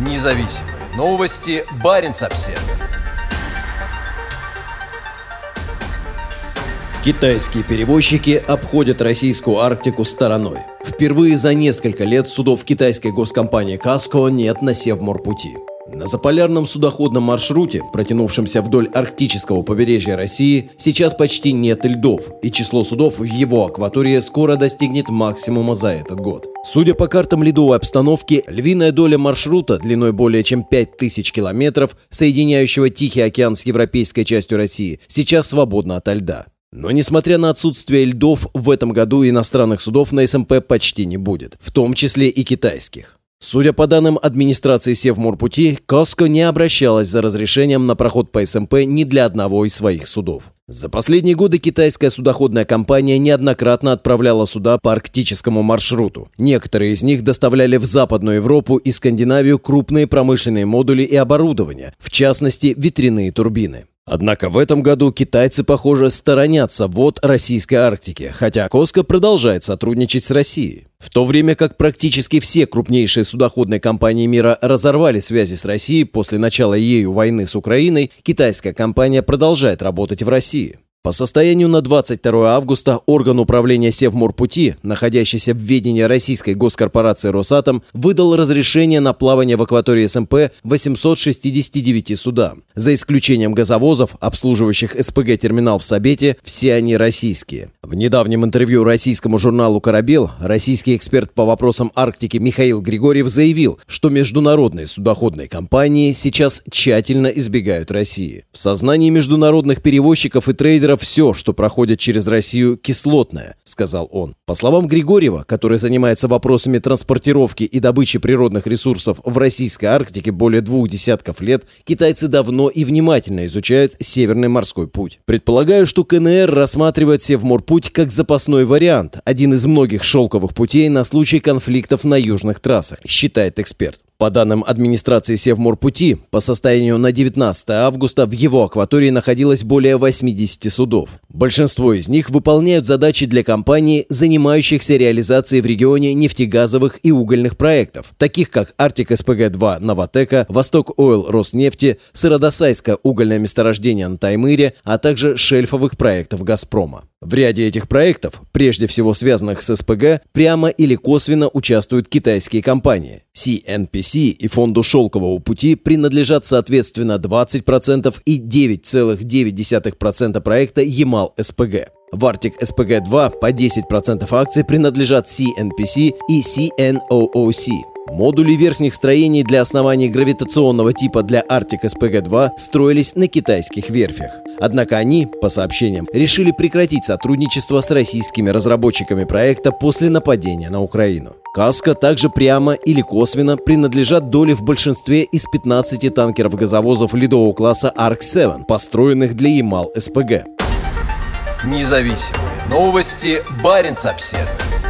Независимые новости. Барин обсерва Китайские перевозчики обходят российскую Арктику стороной. Впервые за несколько лет судов китайской госкомпании «Каско» нет на Севморпути. На заполярном судоходном маршруте, протянувшемся вдоль арктического побережья России, сейчас почти нет льдов, и число судов в его акватории скоро достигнет максимума за этот год. Судя по картам ледовой обстановки, львиная доля маршрута длиной более чем 5000 километров, соединяющего Тихий океан с европейской частью России, сейчас свободна от льда. Но несмотря на отсутствие льдов, в этом году иностранных судов на СМП почти не будет, в том числе и китайских. Судя по данным администрации Севморпути, Коско не обращалась за разрешением на проход по СМП ни для одного из своих судов. За последние годы китайская судоходная компания неоднократно отправляла суда по арктическому маршруту. Некоторые из них доставляли в Западную Европу и Скандинавию крупные промышленные модули и оборудование, в частности ветряные турбины. Однако в этом году китайцы, похоже, сторонятся вод российской Арктики, хотя Коска продолжает сотрудничать с Россией. В то время как практически все крупнейшие судоходные компании мира разорвали связи с Россией после начала ею войны с Украиной, китайская компания продолжает работать в России. По состоянию на 22 августа орган управления Севморпути, находящийся в ведении российской госкорпорации «Росатом», выдал разрешение на плавание в акватории СМП 869 судам. За исключением газовозов, обслуживающих СПГ-терминал в Сабете, все они российские. В недавнем интервью российскому журналу «Корабел» российский эксперт по вопросам Арктики Михаил Григорьев заявил, что международные судоходные компании сейчас тщательно избегают России. В сознании международных перевозчиков и трейдеров все, что проходит через Россию, кислотное, сказал он. По словам Григорьева, который занимается вопросами транспортировки и добычи природных ресурсов в российской Арктике более двух десятков лет, китайцы давно и внимательно изучают Северный морской путь. Предполагаю, что КНР рассматривает Севморпуть как запасной вариант, один из многих шелковых путей на случай конфликтов на южных трассах, считает эксперт. По данным администрации Севморпути, по состоянию на 19 августа в его акватории находилось более 80 судов. Большинство из них выполняют задачи для компаний, занимающихся реализацией в регионе нефтегазовых и угольных проектов, таких как Арктик СПГ-2 Новотека, Восток Ойл Роснефти, Сыродосайское угольное месторождение на Таймыре, а также шельфовых проектов «Газпрома». В ряде этих проектов, прежде всего связанных с СПГ, прямо или косвенно участвуют китайские компании. CNPC и фонду «Шелкового пути» принадлежат соответственно 20% и 9,9% проекта «Ямал-СПГ». В Arctic SPG-2 по 10% акций принадлежат CNPC и CNOOC. Модули верхних строений для оснований гравитационного типа для Arctic SPG-2 строились на китайских верфях. Однако они, по сообщениям, решили прекратить сотрудничество с российскими разработчиками проекта после нападения на Украину. Каска также прямо или косвенно принадлежат доли в большинстве из 15 танкеров-газовозов ледового класса Арк-7, построенных для Ямал-СПГ. Независимые новости. Барин обседный.